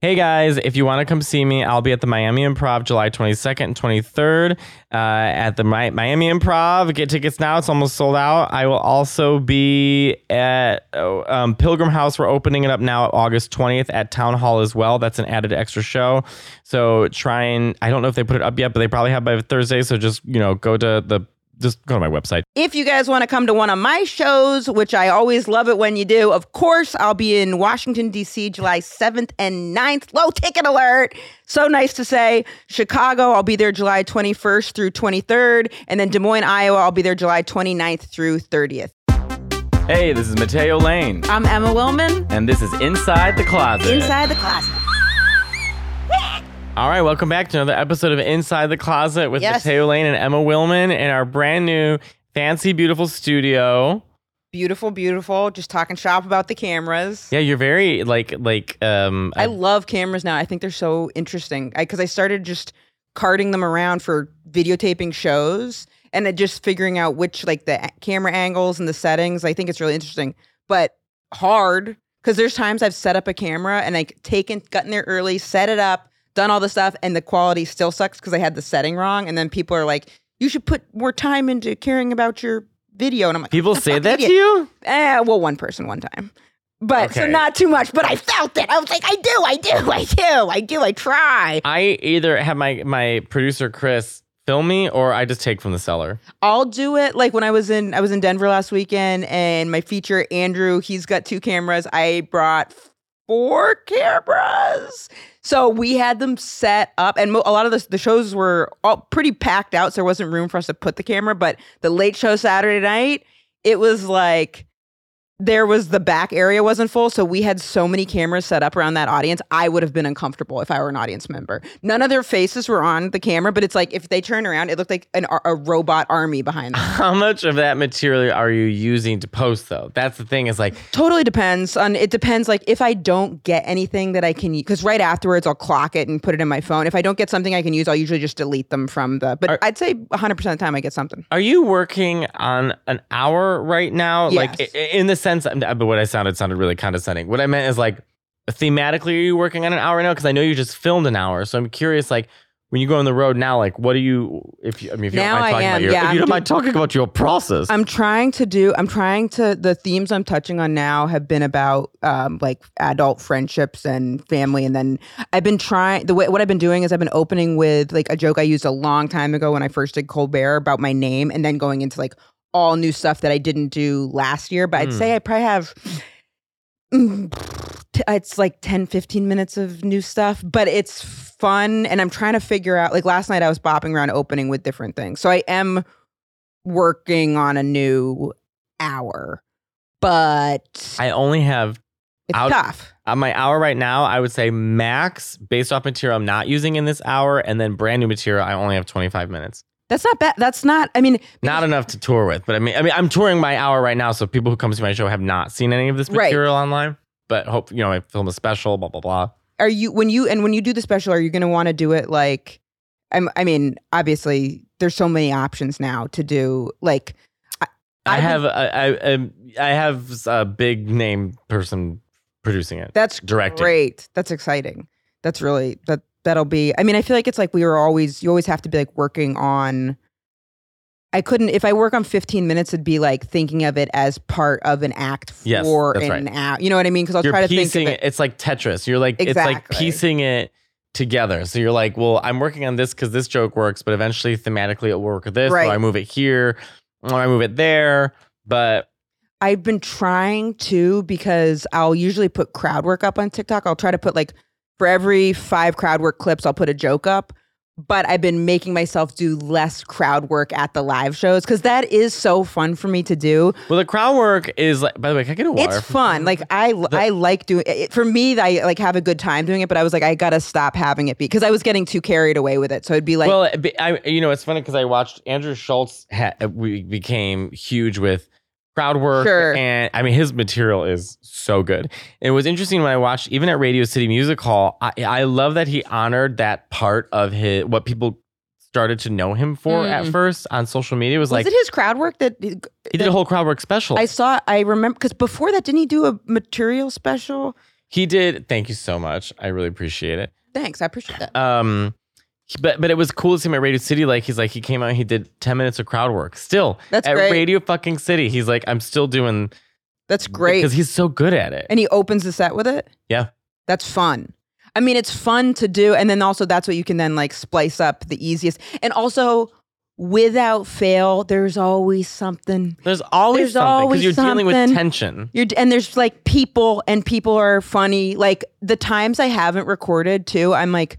Hey guys, if you want to come see me, I'll be at the Miami Improv July 22nd and 23rd uh, at the Mi- Miami Improv. Get tickets now; it's almost sold out. I will also be at oh, um, Pilgrim House. We're opening it up now, August 20th at Town Hall as well. That's an added extra show. So try and I don't know if they put it up yet, but they probably have by Thursday. So just you know go to the just go to my website. If you guys want to come to one of my shows, which I always love it when you do, of course, I'll be in Washington, D.C., July 7th and 9th. Low ticket alert. So nice to say. Chicago, I'll be there July 21st through 23rd. And then Des Moines, Iowa, I'll be there July 29th through 30th. Hey, this is Matteo Lane, I'm Emma Willmann. and this is Inside the Closet. Inside the closet. All right, welcome back to another episode of Inside the Closet with Yes. Matteo Lane and Emma Willmann in our brand new, fancy, beautiful studio. Beautiful, beautiful. Just talking shop about the cameras. Yeah, you're very like like um. I love cameras now. I think they're so interesting because I, started just carting them around for videotaping shows and then just figuring out which like the camera angles and the settings. I think it's really interesting, but hard because there's times I've set up a camera and like taken gotten there early, set it up, done all the stuff, and the quality still sucks because I had the setting wrong. And then people are like, "You should put more time into caring about your video," and I'm like, people say that to you. Eh, well, one person one time. But so not too much, but I felt it. I was like, I do, I do, I do, I do, I try. I either have my my producer Chris film me or I just take from the cellar. I'll do it like when I was in I was in Denver last weekend and my feature Andrew, he's got two cameras. I brought four cameras. So we had them set up and a lot of the, the shows were all pretty packed out so there wasn't room for us to put the camera, but the late show Saturday night, it was like there was the back area wasn't full, so we had so many cameras set up around that audience. I would have been uncomfortable if I were an audience member. None of their faces were on the camera, but it's like if they turn around, it looked like an, a robot army behind them. How much of that material are you using to post though? That's the thing. Is like totally depends on. It depends. Like if I don't get anything that I can use, because right afterwards I'll clock it and put it in my phone. If I don't get something I can use, I'll usually just delete them from the. But Are- I'd say 100 percent of the time I get something. Are you working on an hour right now? Like Yes. i- in the sense, but what I sounded sounded really condescending. What I meant is like thematically, are you working on an hour now? Because I know you just filmed an hour, so I'm curious. Like when you go on the road now, like what do you? If you, I mean, if you Now don't mind I talking am, about your, yeah, if you don't do- mind talking about your process. I'm trying to do. I'm trying to. The themes I'm touching on now have been about um, like adult friendships and family, and then I've been trying. The way what I've been doing is I've been opening with like a joke I used a long time ago when I first did Colbert about my name, and then going into like all new stuff that I didn't do last year. But I'd Hmm. say I probably have. mm, It's like 10, 15 minutes of new stuff, but it's fun. And I'm trying to figure out, like last night, I was bopping around opening with different things. So I am working on a new hour, but I only have it's out- tough. on my hour right now. I would say max based off material I'm not using in this hour, and then brand new material. I only have 25 minutes. That's not bad. That's not, I mean, Not enough to tour with, but I mean, I mean, I'm touring my hour right now, so people who come to my show have not seen any of this Right. material online. But hope you know, I film a special, blah blah blah. are you, when you, and when you do the special, are you going to want to do it like, I'm, I mean, obviously, there's so many options now to do like, I have I, I, um, I have a big name person producing it. That's Directing. great. That's exciting. That's really that that'll be I mean, I feel like it's like we were always you always have to be like working on I couldn't if I work on 15 minutes it'd be like thinking of it as part of an act Yes, for an right. act. You know what I mean? Cuz I'll You're try to think of it. it. It's like Tetris. You're like it's like piecing it together. So you're like, well, I'm working on this because this joke works, but eventually thematically it'll work with this. Right. Or I move it here, or I move it there. But I've been trying to because I'll usually put crowd work up on TikTok. I'll try to put like for every 5 crowd work clips I'll put a joke up. But I've been making myself do less crowd work at the live shows cuz that is so fun for me to do. well, the crowd work is like. By the way, can I get a water? It's fun. Like I, I like doing it. For me, I like have a good time doing it. But I was like, I gotta stop having it because I was getting too carried away with it. So it'd be like, well, I, you know, it's funny because I watched Andrew Schulz. Ha- we became huge with crowd work, Sure. and I mean his material is so good. It was interesting when I watched even at Radio City Music Hall. I, I love that he honored that part of his what people started to know him for at Mm. first on social media. Was, was like it his crowd work that he did a whole crowd work special. I saw? I remember because before that, didn't he do a material special? He did. Thank you so much. I really appreciate it. Thanks, I appreciate that. Um, but but it was cool to see him at Radio City. Like he's like he came out, and he did ten minutes of crowd work. Still, That's at great. Radio fucking City. He's like, I'm still doing That's great. because he's so good at it. and he opens the set with it. Yeah. That's fun. I mean, it's fun to do. And then also, that's what you can then like splice up the easiest. And also, without fail, there's always something. There's always There's something because you're dealing with tension. You're, and there's like people, and people are funny. Like the times I haven't recorded too, I'm like,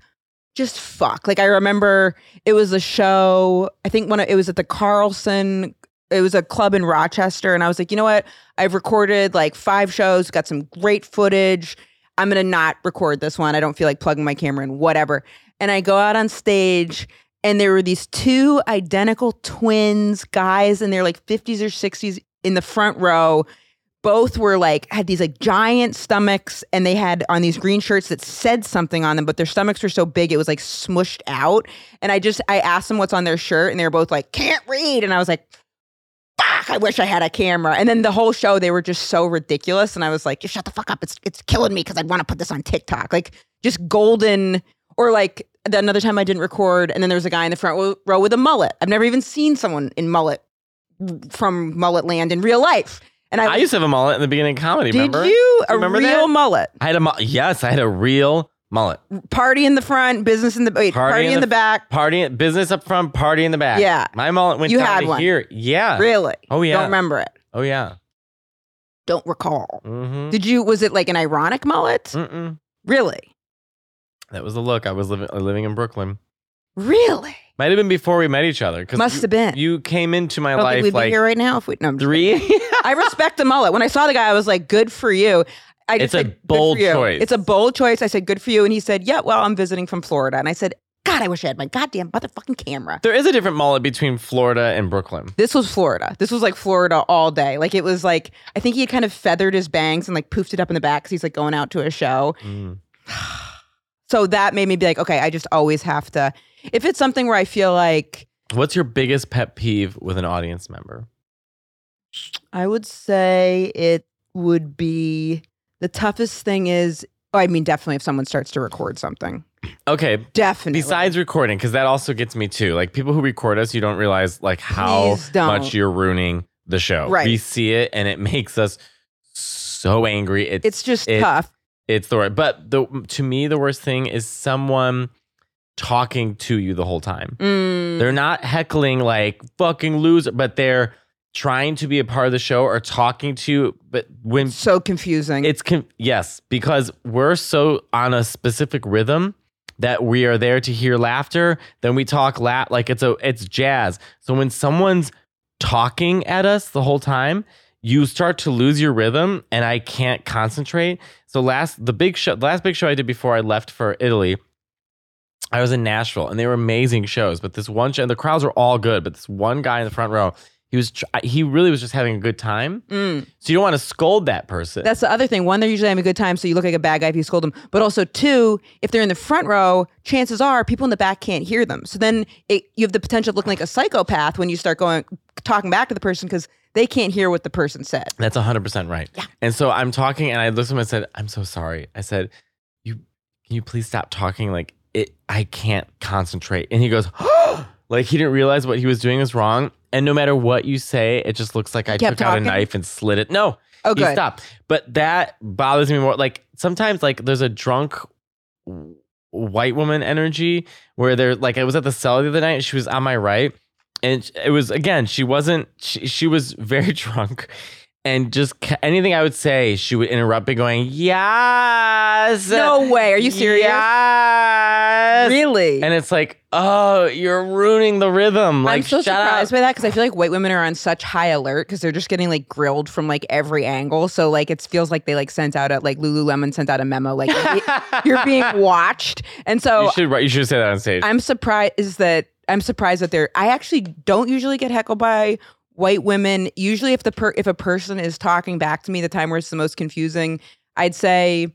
just fuck. Like I remember it was a show. I think when it was at the Carlson. It was a club in Rochester, and I was like, you know what? I've recorded like five shows, got some great footage. I'm gonna not record this one. I don't feel like plugging my camera in, whatever. And I go out on stage, and there were these two identical twins, guys in their like 50s or 60s in the front row. Both were like had these like giant stomachs, and they had on these green shirts that said something on them, but their stomachs were so big it was like smushed out. And I just I asked them what's on their shirt, and they were both like, "Can't read," and I was like. Fuck, I wish I had a camera. And then the whole show, they were just so ridiculous. And I was like, just shut the fuck up. It's it's killing me because I want to put this on TikTok. Like just golden or like the, another time I didn't record, and then there was a guy in the front row with a mullet. I've never even seen someone in mullet from mullet land in real life. And I, I used to have a mullet in the beginning of comedy. did remember? you a remember real that? mullet I had a mu- yes, I had a real mullet. party in the front, business in the wait, party, in the, back. Party business up front, party in the back. Yeah. my mullet went You down had to one. here. Yeah. Really? Oh yeah. Don't remember it. Oh yeah. Don't recall. Mm-hmm. Did you? Was it like an ironic mullet? Mm-mm. Really? That was the look. I was living living in Brooklyn. Really? Might have been before we met each other. Must you, have been. You came into my I don't think life we'd be like here right now if we. No, I'm just three. I respect the mullet. When I saw the guy, I was like, "Good for you." I just It's a said, "Good for bold you." choice. It's a bold choice. I said, "Good for you," and he said, "Yeah, well, I'm visiting from Florida." And I said, "God, I wish I had my goddamn motherfucking camera." there is a different mullet between Florida and Brooklyn. This was Florida. This was like Florida all day. Like it was like I think he had kind of feathered his bangs and like poofed it up in the back because he's like going out to a show. Mm. So that made me be like, okay, I just always have to. If it's something where I feel like What's your biggest pet peeve with an audience member? I would say it would be the toughest thing is. oh, I mean, definitely if someone starts to record something, Okay, definitely. besides recording, because that also gets me too. Like people who record us, you don't realize like how Please don't. much you're ruining the show. Right. We see it and it makes us so angry. It's it's just it- tough. it's the word. But the to me the worst thing is someone talking to you the whole time. Mm, They're not heckling like fucking loser, but they're trying to be a part of the show or talking to you. But when so confusing. it's con- yes, because we're so on a specific rhythm that we are there to hear laughter. Then we talk laugh like it's a it's jazz. So when someone's talking at us the whole time, you start to lose your rhythm, and I can't concentrate. So last the big show, the last big show I did before I left for Italy. I was in Nashville and they were amazing shows, but this one show, and the crowds were all good, but this one guy in the front row, he was tr- he really was just having a good time. Mm. So you don't want to scold that person. That's the other thing. One, they're usually having a good time, so you look like a bad guy if you scold them. But also, two, if they're in the front row, chances are people in the back can't hear them. So then it, you have the potential of looking like a psychopath when you start going talking back to the person because they can't hear what the person said. That's 100% right. Yeah. And so I'm talking and I looked at him and said, I'm so sorry. I said, you, can you please stop talking? Like it, I can't concentrate. And he goes, like he didn't realize what he was doing was wrong. And no matter what you say, it just looks like I took out a knife and slit it. No, Oh, good. stopped. But that bothers me more. Like sometimes like there's a drunk white woman energy where they're like, I was at the cell the other night and she was on my right. And it was, again, she wasn't, she, she was very drunk. And just ca- anything I would say, she would interrupt me going, yes. No way. Are you serious? Yes. Really? And it's like, oh, you're ruining the rhythm. Like, I'm so shut surprised up. by that because I feel like white women are on such high alert because they're just getting like grilled from like every angle. So like it feels like they like sent out a like Lululemon sent out a memo like you're being watched. And so you should you should say that on stage. I'm surprised that I'm surprised that they're. I actually don't usually get heckled by white women. Usually, if the per, if a person is talking back to me, the time where it's the most confusing, I'd say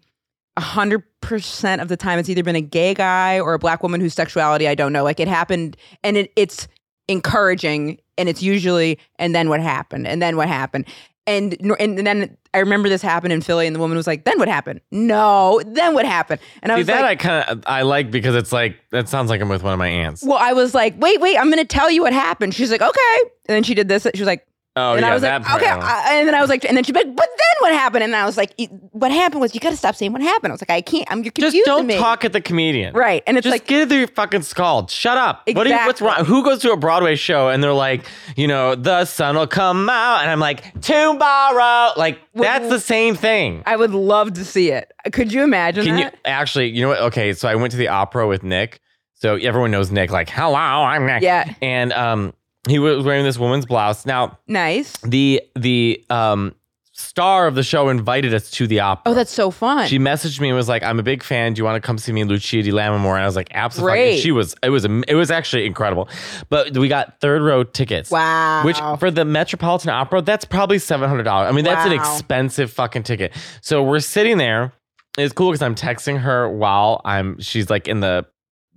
hundred percent of the time it's either been a gay guy or a black woman whose sexuality I don't know. Like it happened, and it, it's encouraging, and it's usually and then what happened, and then what happened. And and then I remember this happened in Philly, and the woman was like, "Then what happened? No, then what happened?" And I See was that like, I kind of I like because it's like that sounds like I'm with one of my aunts. "Well, I was like, wait, wait, I'm gonna tell you what happened." She's like, "Okay," and then she did this. She was like, Oh and yeah, I was that like, okay. I don't know. I- and then I was like, and then she'd like, but then what happened? And I was like, "E- what happened was you got to stop saying what happened. I was like, I can't. I'm you're Just don't me. talk at the comedian. Right, and it's Just like, get it through your fucking skull. Shut up. What do you, what's wrong? Who goes to a Broadway show and they're like, you know, the sun will come out, and I'm like, tomorrow. Like that's the same thing. I would love to see it. Could you imagine Can you actually? You know what? Okay, so I went to the opera with Nick. So everyone knows Nick. Like, hello, I'm Nick. Yeah. And um, he was wearing this woman's blouse. Now nice. the the um star of the show invited us to the opera. Oh, that's so fun. She messaged me and was like, "I'm a big fan. Do you want to come see me in Lucia di Lammermoor?" And I was like, "Absolutely." She was. It was. It was actually incredible. But we got third row tickets. wow. Which for the Metropolitan Opera, that's probably seven hundred dollars. I mean, that's an expensive fucking ticket. So we're sitting there. It's cool because I'm texting her while I'm. She's like in the,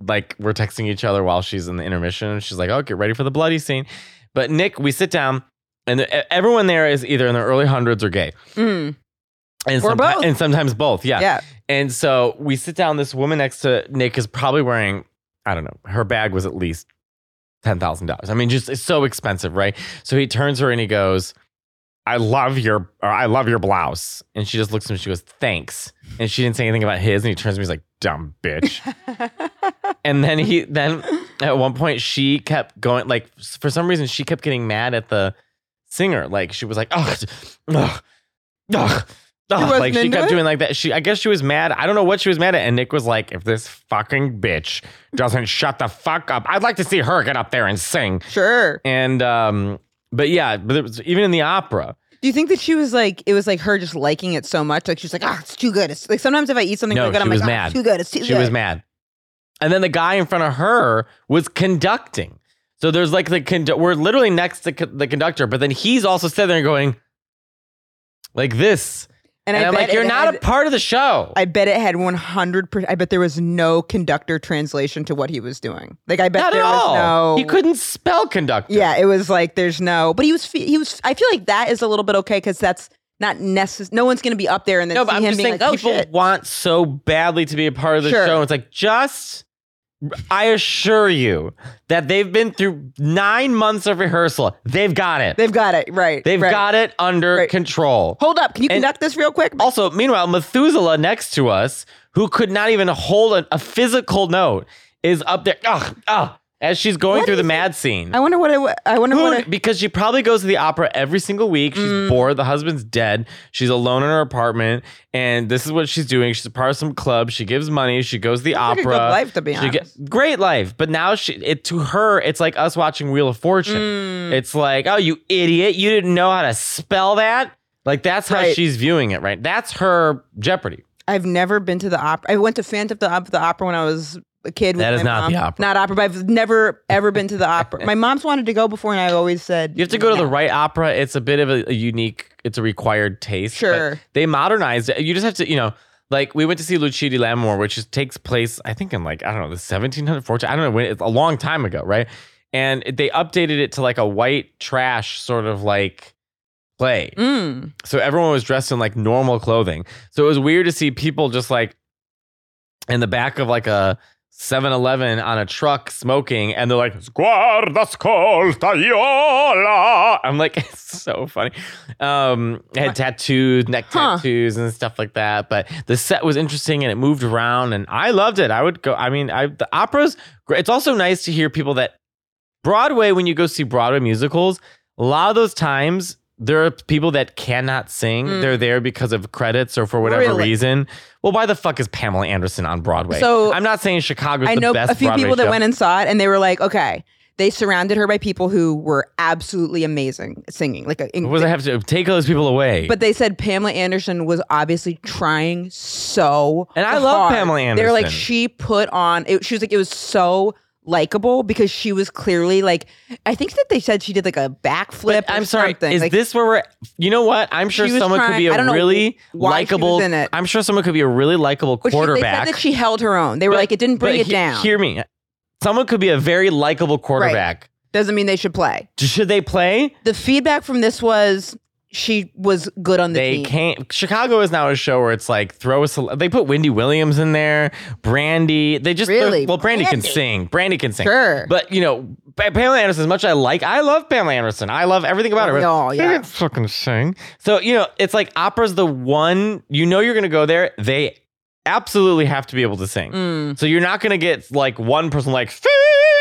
like we're texting each other while she's in the intermission. And she's like, "Oh, get ready for the bloody scene." But Nick, we sit down, and the, everyone there is either in their early hundreds or gay, Mm, and Or someti- both. and sometimes both. Yeah. yeah. And so we sit down. This woman next to Nick is probably wearing, I don't know, her bag was at least ten thousand dollars. I mean, just it's so expensive, right? So he turns her and he goes, "I love your, or I love your blouse." And she just looks at him. She goes, "Thanks." And she didn't say anything about his. And he turns to me, he's like, "Dumb bitch." and then he, then at one point, she kept going. Like for some reason, she kept getting mad at the singer. Like she was like, "Oh, ugh, ugh." Ugh, like she kept it? doing like that. She, I guess she was mad. I don't know what she was mad at. And Nick was like, "If this fucking bitch doesn't shut the fuck up, I'd like to see her get up there and sing." Sure. And um, but yeah, but it was, even in the opera, Do you think that she was like, it was like her just liking it so much? Like she's like, ah, it's too good. It's like sometimes if I eat something No, good, I'm like, ah, mad. it's too good. It's too she good. was mad. And then the guy in front of her was conducting. So there's like the condu- we're literally next to co- the conductor, but then he's also sitting there going like this. And, And, I I'm bet like, you're not had, a part of the show. I bet it had 100%. I bet there was no conductor translation to what he was doing. Like, I bet not there was no. He couldn't spell conductor. Yeah, it was like there's no. But he was. He was. I feel like that is a little bit okay because that's not necessary. No one's going to be up there and then No, see but I'm him just being saying like, oh people shit. want so badly to be a part of the Sure. show. It's like just I assure you that they've been through nine months of rehearsal. They've got it. They've got it right. They've right. got it under Right. control. Hold up. Can you And- conduct this real quick? Also, meanwhile, Methuselah next to us, who could not even hold a, a physical note, is up there. Ugh, ugh, as she's going What through the it? mad scene. I wonder what. I wonder Who- what. It, because she probably goes to the opera every single week. She's Mm. bored. The husband's dead. She's alone in her apartment, and this is what she's doing. She's a part of some club. She gives money. She goes to the like opera. good life, to be She honest. get- great life, but now she it to her it's like us watching Wheel of Fortune. Mm. It's like, oh, you idiot! You didn't know how to spell that. Like that's how Right. she's viewing it, right? That's her Jeopardy. I've never been to the opera. I went to Phantom of the, of the Opera when I was a kid. That with is my not mom. the opera. Not opera, but I've never ever been to the opera. My mom's wanted to go before, and I always said You have to go to the right opera. It's a bit of a, a unique. It's a required taste. Sure. they modernized it. You just have to, you know, like we went to see Lucia di Lammermoor, which is, takes place, I think, in like I don't know, the 1700, 14, I don't know when. It's a long time ago, right? And they updated it to like a white trash sort of like play. Mm. So everyone was dressed in like normal clothing. So it was weird to see people just like in the back of like a 7-Eleven on a truck smoking and they're like Guarda ascolta iola. I'm like it's so funny. Um it had tattoos, neck Huh. tattoos and stuff like that, but the set was interesting and it moved around and I loved it. I would go I mean, I the opera's great. It's also nice to hear people that Broadway when you go see Broadway musicals, a lot of those times there are people that cannot sing. Mm. They're there because of credits or for whatever Really? reason. Well, why the fuck is Pamela Anderson on Broadway? So, I'm not saying Chicago's I the know a few Broadway people that show. went and saw it, and they were like, okay. They surrounded her by people who were absolutely amazing singing. Like, a, What does I have to take those people away? But they said Pamela Anderson was obviously trying so And I love Pamela Anderson. They were like, she put on. It, she was like, it was so likable because she was clearly like. I think that they said she did like a backflip. I'm sorry. something. Is Like, this where we're? You know what? I'm sure someone could be a really why she was likable. I'm sure someone could be a really likable but she, they quarterback. said that she held her own. They were But- like, it didn't bring it he- down. Hear me. Someone could be a very likable quarterback. Doesn't mean they should play. Should they play? The feedback from this was she was good on the they team. can't. Chicago is now a show where it's like throw a. cele- They put Wendy Williams in there, Brandy. They just Really? well, Brandy, can sing. Brandy can sing. Sure. but you know, Pamela Anderson. As much as I like, I love Pamela Anderson. I love everything about her. Oh, she yeah. fucking sing. So you know, it's like opera's the one. You know, you're gonna go there. They absolutely have to be able to sing. Mm, So you're not gonna get like one person like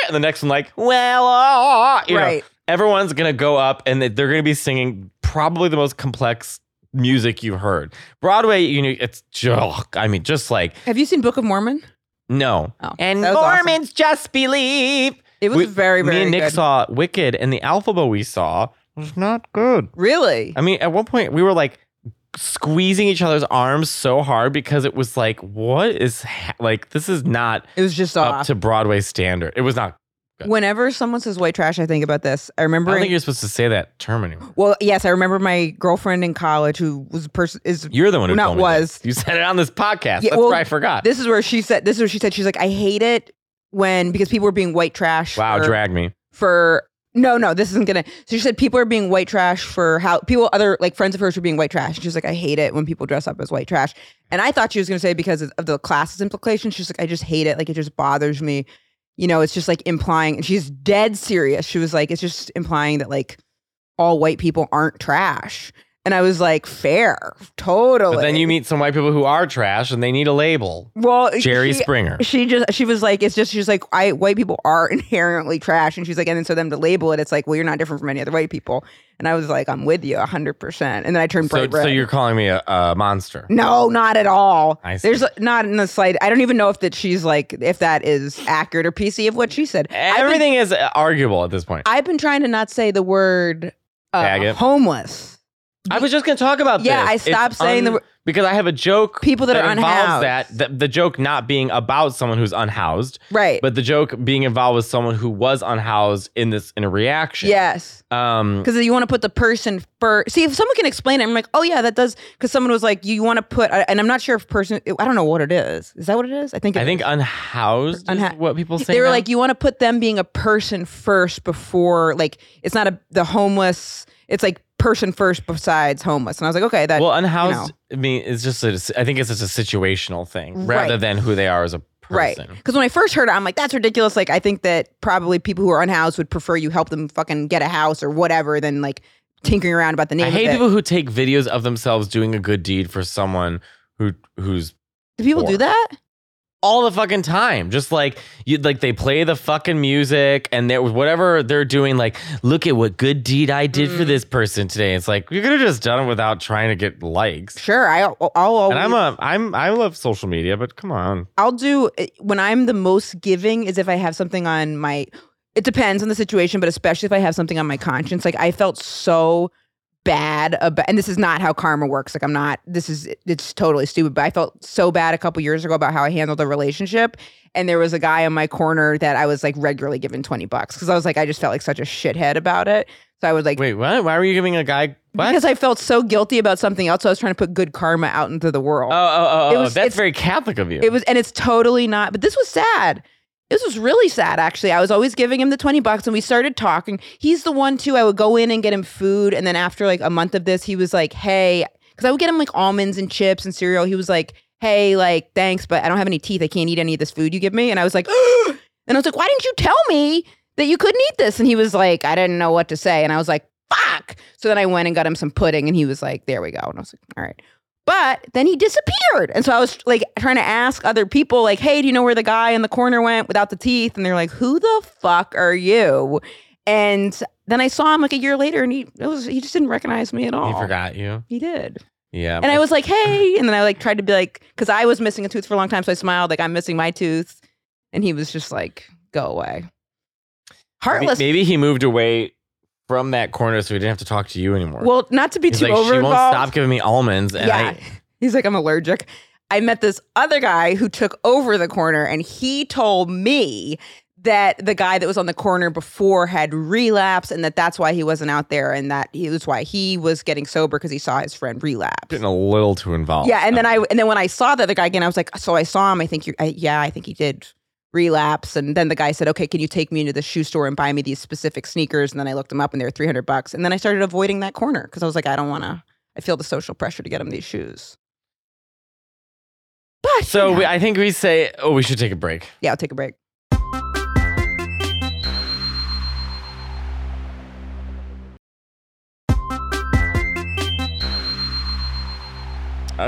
and the next one like well, ah," you know. Everyone's gonna go up and they- they're gonna be singing probably the most complex music you've heard. Broadway, you know, it's ugh, I mean, just like Have you seen Book of Mormon? no. Oh, and was awesome. Mormons just believe. It was We- very, very Me and Nick good. saw Wicked, and the alphabet we saw was not good. really? I mean, at one point we were like squeezing each other's arms so hard because it was like, what is ha- like? This is not It was just up off. to Broadway standard. It was not. Whenever someone says white trash, I think about this. I remember. I don't think you're supposed to say that term anymore. well, yes, I remember my girlfriend in college who was a person is You're the one who Not told me was. this. You said it on this podcast. Yeah, That's well, where I forgot. this is where she said this is what she said she's like i hate it when because people were being white trash wow, for, drag me. for no no this isn't gonna so she said people are being white trash for how people other like friends of hers were being white trash she's like i hate it when people dress up as white trash and i thought she was gonna say because of of the classes implications she's like i just hate it like it just bothers me you know it's just like implying and she's dead serious. She was like it's just implying that like all white people aren't trash and i was like fair totally But then you meet some white people who are trash and they need a label. well Jerry she- Springer. she just she was like it's just she's like I white people are inherently trash and she's like and then so them to label it it's like well you're not different from any other white people and I was like I'm with you hundred percent and then I turned So, bright red. so you're calling me a, a monster. no, not at all. I see. There's not in the slight. I don't even know if that she's like if that is accurate or PC of what she said. I've been, Everything is arguable at this point. I've been trying to not say the word uh, homeless. I was just going to talk about Yeah, this. I It's stopped saying the because I have a joke. People that are involves unhoused. that, that the joke not being about someone who's unhoused, Right. but the joke being involved with someone who was unhoused in this in a reaction. yes. Um. Because you want to put the person first. See, if someone can explain it, I'm like, oh yeah, that does. Because someone was like, you want to put, and I'm not sure if person, I don't know what it is. Is that what it is? I think. it I think is. unhoused Unha- is what people say. they were now. like, you want to put them being a person first before, like, it's not a the homeless. It's like person first besides homeless. And I was like, okay, that well, unhoused. I mean, it's just a. I think it's just a situational thing rather Right. than who they are as a Person. Right. Because when I first heard it, I'm like, that's ridiculous. Like, I think that probably people who are unhoused would prefer you help them fucking get a house or whatever than like tinkering around about the name I hate people who take videos of themselves doing a good deed for someone who who's Do people poor. do that? All the fucking time. Just like you like they play the fucking music and there whatever they're doing, like, look at what good deed I did for Mm. this person today. It's like you could have just done it without trying to get likes. Sure. I, I'll always, And I'm a I'm I love social media, but come on. I'll do eh, when I'm the most giving is if I have something on my. It depends on the situation, but especially if I have something on my conscience. Like I felt so bad about, and this is not how karma works. Like I'm not. This is it's totally stupid. But I felt so bad a couple years ago about how I handled a relationship, and there was a guy in my corner that I was like regularly giving twenty bucks because I was like I just felt like such a shithead about it. So I was like. Wait, what? Why were you giving a guy what? Because I felt so guilty about something else, so I was trying to put good karma out into the world. oh, oh, oh, It oh, was- that's very Catholic of you. It was, and it's totally not. But this was sad. This was really sad, actually. I was always giving him the 20 bucks and we started talking. He's the one, too. I would go in and get him food. And then after like a month of this, he was like, hey, because I would get him like almonds and chips and cereal. He was like, hey, like, thanks, but I don't have any teeth. I can't eat any of this food you give me. And I was like, and I was like, why didn't you tell me that you couldn't eat this? And he was like, I didn't know what to say. And I was like, fuck. So then I went and got him some pudding and he was like, there we go. And I was like, all right. But then he disappeared. And so I was like trying to ask other people, like, hey, do you know where the guy in the corner went without the teeth? And they're like, who the fuck are you? And then I saw him like a year later and he it was he just didn't recognize me at all. he forgot you. He did. Yeah. And I was like, hey. And then I like tried to be like, because I was missing a tooth for a long time. So I smiled, like, I'm missing my tooth. And he was just like, go away. Heartless. Maybe he moved away from that corner so he didn't have to talk to you anymore. Well, not to be He's too like, over she won't involved. stop giving me almonds. And yeah. He's like, I'm allergic. I met this other guy who took over the corner and he told me that the guy that was on the corner before had relapsed and that that's why he wasn't out there and that he was why he was getting sober because he saw his friend relapse. getting a little too involved. Yeah, and then I and then when I saw that the other guy again, I was like, so I saw him. I think you, yeah, I think he did relapse. And then the guy said, okay, can you take me into the shoe store and buy me these specific sneakers? And then I looked them up and they were 300 bucks. And then I started avoiding that corner because I was like, I don't want to, I feel the social pressure to get him these shoes. But So yeah. we, I think we say, oh, we should take a break. yeah, I'll take a break.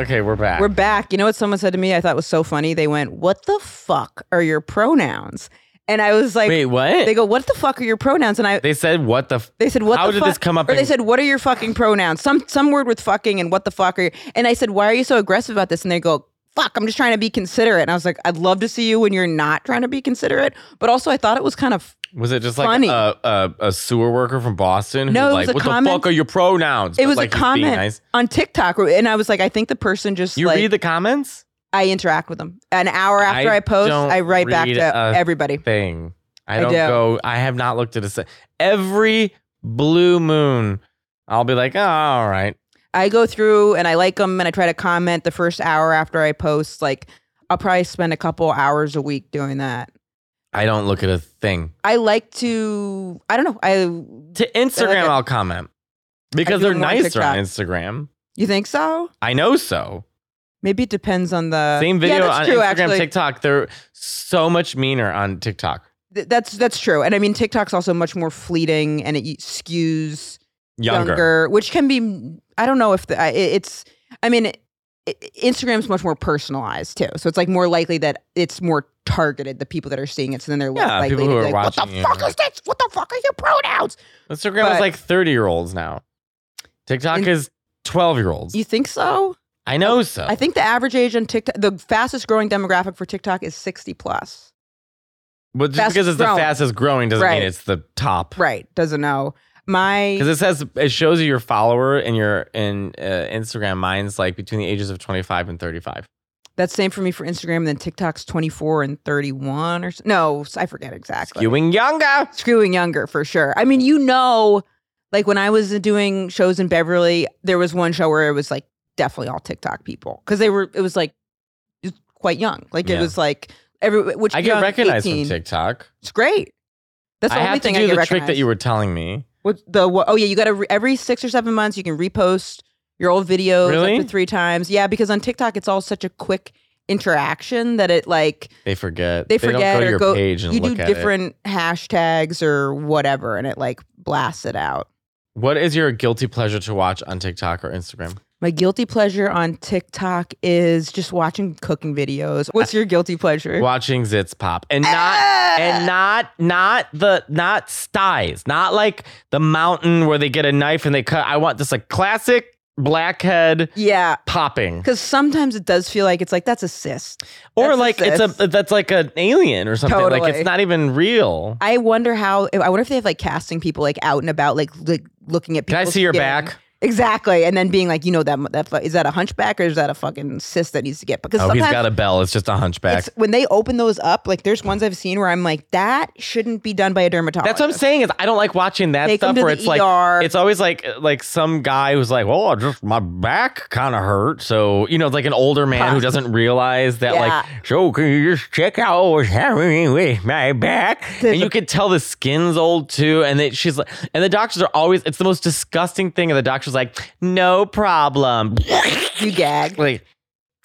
Okay, we're back. We're back. You know what someone said to me? I thought was so funny. They went, "What the fuck are your pronouns?" And I was like, Wait, what? "They go, what the fuck are your pronouns?" And I, They said what the? F- they said, "What How the did fuck?" this come up Or they in- said, "What are your fucking pronouns?" Some some word with fucking and what the fuck are you? And I said, "Why are you so aggressive about this?" And they go, "Fuck, I'm just trying to be considerate." And I was like, "I'd love to see you when you're not trying to be considerate." But also, I thought it was kind of was it just like a, a a sewer worker from Boston? who No, it like, was a what comment- the fuck are your pronouns? it was like, a comment nice. on TikTok, and I was like, I think the person just You like read the comments? I interact with them. An hour after I I, post, I write back to everybody. Thing. I I don't do. go. I have not looked at a every blue moon. I'll be like, oh, all right. I go through and I like them and I try to comment the first hour after I post. Like, I'll probably spend a couple hours a week doing that. I don't look at a thing. I like to, I don't know. I, To Instagram, it. I'll comment because they're on nicer on Instagram. you think so? I know so. Maybe it depends on the Same video Yeah, on true, Instagram, actually. TikTok. They're so much meaner on TikTok. Th- That's that's true. And I mean, TikTok's also much more fleeting and it skews Younger. younger, which can be. I don't know if the, I- it's. I mean, Instagram's much more personalized too, so it's like more likely that it's more targeted. The people that are seeing it, so then they're Yeah, likely people to who are like, "What the watching you. fuck is this? What the fuck are your pronouns?" Instagram is like 30 year olds now. TikTok is 12 year olds. You think so? I know so. I think the average age on TikTok, the fastest growing demographic for TikTok is sixty plus. but just fast because it's the fastest growing doesn't Right. mean it's the top. Right? Doesn't know. My Because it says it shows you your follower and your in uh, Instagram. Mine's like between the ages of 25 and 35. that's same for me for Instagram. And then TikTok's twenty four and thirty one or s- no, I forget exactly. Skewing younger. screwing younger for sure. I mean, you know, like when I was doing shows in Beverly, there was one show where it was like definitely all TikTok people because they were. It was like quite young. Like Yeah. it was like every which I get young, recognized 18. from TikTok. It's great. That's the I only have to thing do I get the trick that you were telling me. What the what, oh yeah, you got to re- every six or seven months you can repost your old videos Really? up to three times. Yeah, because on TikTok it's all such a quick interaction that it like They forget. they don't forget go to or your go page and you do look at it. different hashtags or whatever and it like blasts it out. What is your guilty pleasure to watch on TikTok or Instagram? My guilty pleasure on TikTok is just watching cooking videos. What's your guilty pleasure? Watching zits pop and not Ah! and not not the not styes, not like the mountain where they get a knife and they cut. I want this like classic blackhead Yeah, popping, because sometimes it does feel like it's like that's a cyst. or that's a like it's a that's like an alien or something. Like it's not even real. I wonder how. I wonder if they have like casting people like out and about, like like looking at. People. Can I see your skin. back? Exactly, and then being like, you know, that that is that a hunchback or is that a fucking cyst that needs to get? Because Oh, he's got a bell. It's just a hunchback. when they open those up, like there's ones I've seen where I'm like, that shouldn't be done by a dermatologist. That's what I'm saying. Is I don't like watching that Take stuff where it's like ER. it's always like like some guy who's like, well, just my back kind of hurt, so you know, it's like an older man who doesn't realize that Yeah. like, so can you just check out what's happening with my back? And you can tell the skin's old too, and that she's like, and the doctors are always it's the most disgusting thing, and the doctor's like, no problem, You gag. like.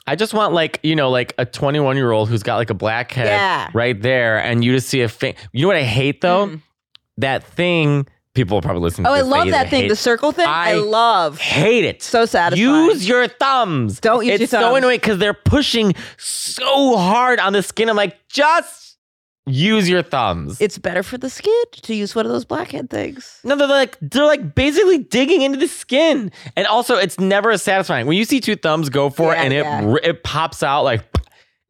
I just want like you know like a 21 year old who's got like a black head Yeah. right there, and you just see a thing. You know what I hate though? Mm. that thing people will probably listen to Oh, I love that thing, the circle thing. I, I love. hate it So satisfying. use your thumbs Don't use it's your so annoying because they're pushing so hard on the skin i'm like just use your thumbs It's better for the skin to use one of those blackhead things. no they're like they're like basically digging into the skin and also it's never as satisfying when you see two thumbs go for it and it yeah. r- it pops out like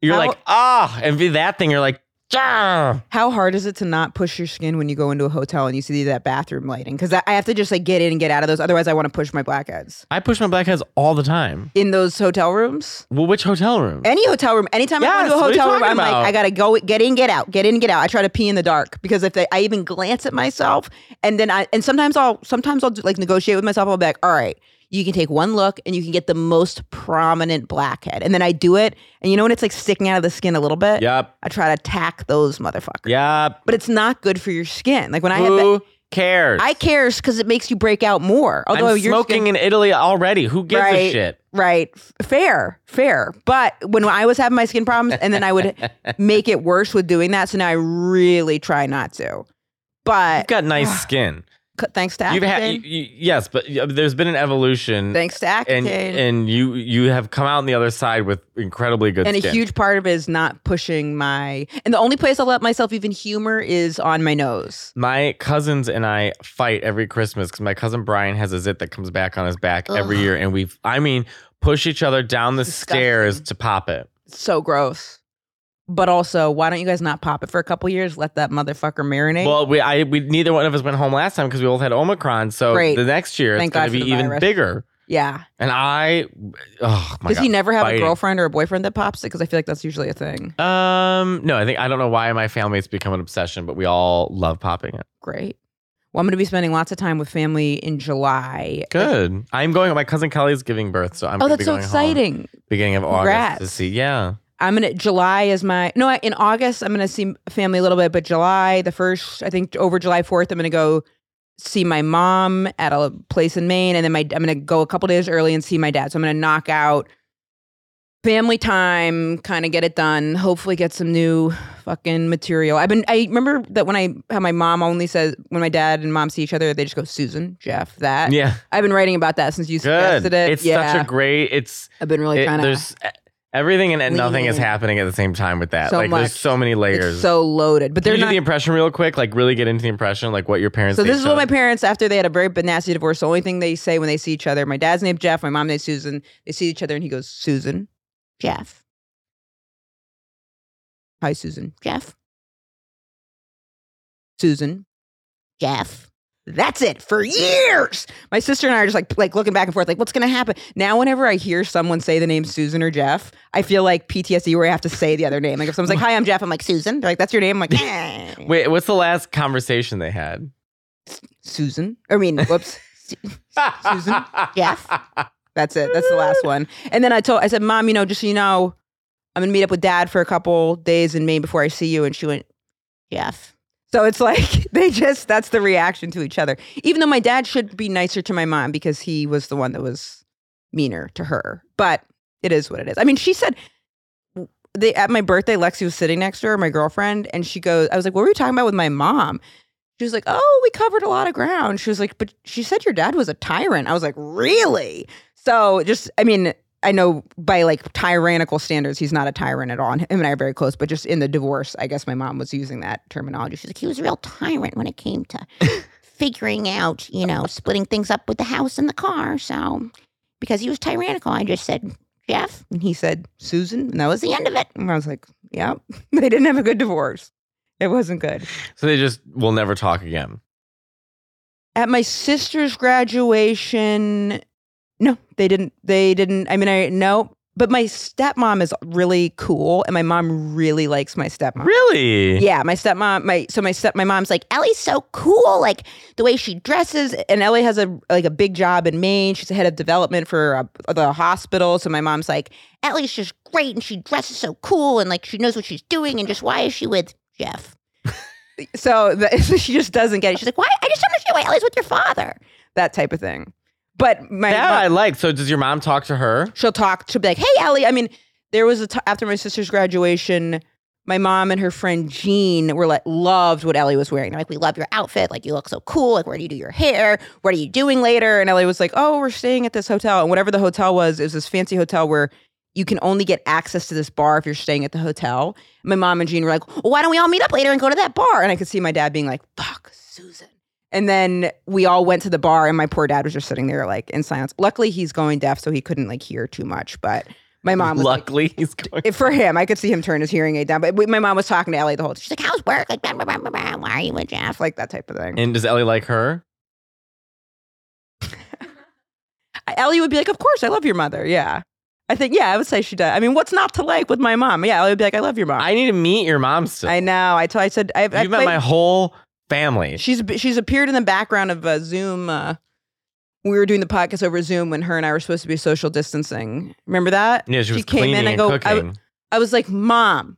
you're How- like ah and with that thing you're like How hard is it to not push your skin when you go into a hotel and you see that bathroom lighting? Because I have to just like get in and get out of those. Otherwise, I want to push my blackheads i push my blackheads all the time in those hotel rooms. well which hotel room Any hotel room, anytime I Yes, go into a what are you hotel room, talking I'm like. I gotta go, get in, get out, get in, get out. I try to pee in the dark because if they, I even glance at myself, and then I, and sometimes I'll, sometimes I'll do, like negotiate with myself. I'll be like, all right, you can take one look and you can get the most prominent blackhead. And then I do it, and you know when it's like sticking out of the skin a little bit? Yep. I try to attack those motherfuckers. Yep. But it's not good for your skin. Like when I had Who that, cares? I cares because it makes you break out more. Although I'm your smoking skin, in Italy already. Who gives a shit? right, fair, fair. But when I was having my skin problems, and then I would make it worse with doing that, so now I really try not to. But You've got nice skin. Thanks to You've had you, you- yes, but there's been an evolution, thanks to and and you you have come out on the other side with incredibly good and a huge part of it is not pushing my and the only place i'll let myself even humor is on my nose. My cousins and I fight every Christmas because my cousin Brian has a zit that comes back on his back every year, and we've I mean, push each other down the Disgusting. stairs to pop it. So gross but also why don't you guys not pop it for a couple years let that motherfucker marinate Well, we, I, we, neither one of us went home last time because we both had Omicron. So Great. the next year Thank it's going to be even virus. bigger. yeah And I, oh my god. does god, he never have a girlfriend or a boyfriend that pops it because i feel like that's usually a thing Um, no, I think I don't know why my family it's become an obsession, but we all love popping it. great well i'm going to be spending lots of time with family in july Good. I'm going. My cousin Kelly's giving birth, so I'm. oh that's be so exciting beginning of August to see. Yeah. I'm gonna July is my no in August I'm gonna see family a little bit, but July the first I think over July 4th I'm gonna go see my mom at a place in Maine, and then my I'm gonna go a couple days early and see my dad. So I'm gonna knock out family time, kind of get it done. Hopefully get some new fucking material. I've been I remember that when I how my mom only says when my dad and mom see each other they just go Susan Jeff that Yeah. I've been writing about that since you Good. suggested it. It's yeah, such a great. It's I've been really it- trying to. there's everything and, and nothing is happening at the same time with that. So like much. there's so many layers. It's so loaded, but they're you do the impression real quick? Like really get into the impression, like what your parents. So this is what my parents, after they had a very nasty divorce, the only thing they say when they see each other, my dad's named Jeff, my mom named Susan. They see each other and he goes, Susan, Jeff. Hi, Susan, Jeff. Susan, Jeff. That's it for years. My sister and I are just like like looking back and forth, like what's gonna happen now? Whenever I hear someone say the name Susan or Jeff, I feel like PTSD where I have to say the other name. Like if someone's like, "Hi, I'm Jeff," I'm like Susan. They're like, "That's your name." I'm like, eh. Wait, what's the last conversation they had? Susan. I mean, whoops. Susan? Jeff? That's it. That's the last one. And then I told, I said, Mom, you know, just so you know, I'm gonna meet up with Dad for a couple days in Maine before I see you. And she went, Jeff. So it's like they just that's the reaction to each other. Even though my dad should be nicer to my mom because he was the one that was meaner to her. But it is what it is. I mean, she said they at my birthday, Lexi was sitting next to her, my girlfriend, and she goes, I was like, What were you talking about with my mom? She was like, Oh, we covered a lot of ground. She was like, But she said your dad was a tyrant. I was like, Really? So just, I mean, I know by like tyrannical standards, he's not a tyrant at all. And him and I are very close, but just in the divorce, I guess my mom was using that terminology. She's like, he was a real tyrant when it came to figuring out, you know, splitting things up with the house and the car. So, because he was tyrannical, I just said, Jeff, and he said, Susan, and that was the end of it. And I was like, yeah, they didn't have a good divorce. It wasn't good. So they just will never talk again. At my sister's graduation, no, they didn't. They didn't. I mean, I no, but my stepmom is really cool, and my mom really likes my stepmom. Really? Yeah, my stepmom, my so my step, my mom's like, Ellie's so cool, like the way she dresses, and Ellie has a like a big job in Maine. She's the head of development for uh, the hospital. So my mom's like, Ellie's just great and she dresses so cool and like she knows what she's doing and just why is she with Jeff? so, the, so she just doesn't get it. She's like, Why? I just don't understand why Ellie's with your father. that type of thing. But my That mom- I like. So does your mom talk to her? she'll talk she'll be like hey ellie i mean there was a t- after my sister's graduation my mom and her friend jean were like loved what ellie was wearing They're like, we love your outfit. Like, you look so cool. Like, where do you do your hair? What are you doing later? and ellie was like oh we're staying at this hotel and whatever the hotel was it was this fancy hotel where you can only get access to this bar if you're staying at the hotel my mom and jean were like Well, why don't we all meet up later and go to that bar? bar and i could see my dad being like fuck susan and then we all went to the bar and my poor dad was just sitting there like in silence luckily he's going deaf so he couldn't like hear too much but my mom was like, Luckily, he's going. For him, I could see him turn his hearing aid down. But my mom was talking to Ellie the whole time. She's like, how's work? Like, blah, blah, blah, blah, why are you with Jeff? like that type of thing. And does Ellie like her? Ellie would be like, "Of course, I love your mother." Yeah, I think yeah, I would say she does. I mean, what's not to like with my mom? Yeah, Ellie would be like, "I love your mom." I need to meet your mom still. I know. I told. I said. I, I You've met played- my whole family. She's she's appeared in the background of a Zoom uh, we were doing the podcast over Zoom when her and I were supposed to be social distancing. Remember that? Yeah, she was came in and and go- I- was like, Mom,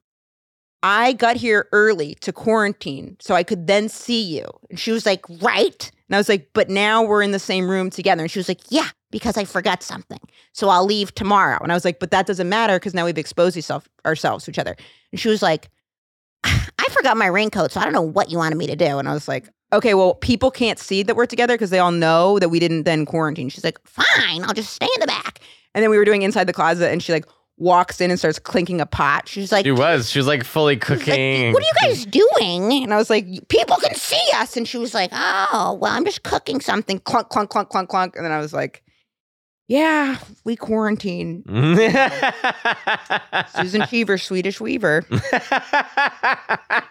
I got here early to quarantine so I could then see you. And she was like, right. And I was like, but now we're in the same room together. And she was like, yeah, because I forgot something. So I'll leave tomorrow. And I was like, but that doesn't matter because now we've exposed yourself, ourselves to each other. And she was like, forgot my raincoat, so I don't know what you wanted me to do. And I was like, okay, well, people can't see that we're together because they all know that we didn't then quarantine. She's like, Fine, I'll just stay in the back. and then we were doing inside the closet and she like walks in and starts clinking a pot. She's like, She was. She was like fully she's like, cooking. what are you guys doing? And I was like, People can see us. And she was like, oh, well, I'm just cooking something. clunk, clunk, clunk, clunk, clunk. And then I was like, yeah, we quarantine. Susan Cheever, Swedish Weaver.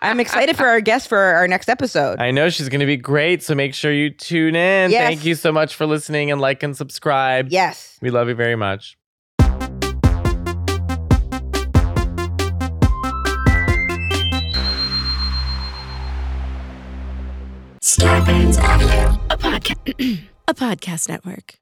I'm excited for our guest for our next episode. I know she's going to be great. So make sure you tune in. Yes. Thank you so much for listening and like and subscribe. Yes. We love you very much. Starburns Audio, a podcast, a podcast network.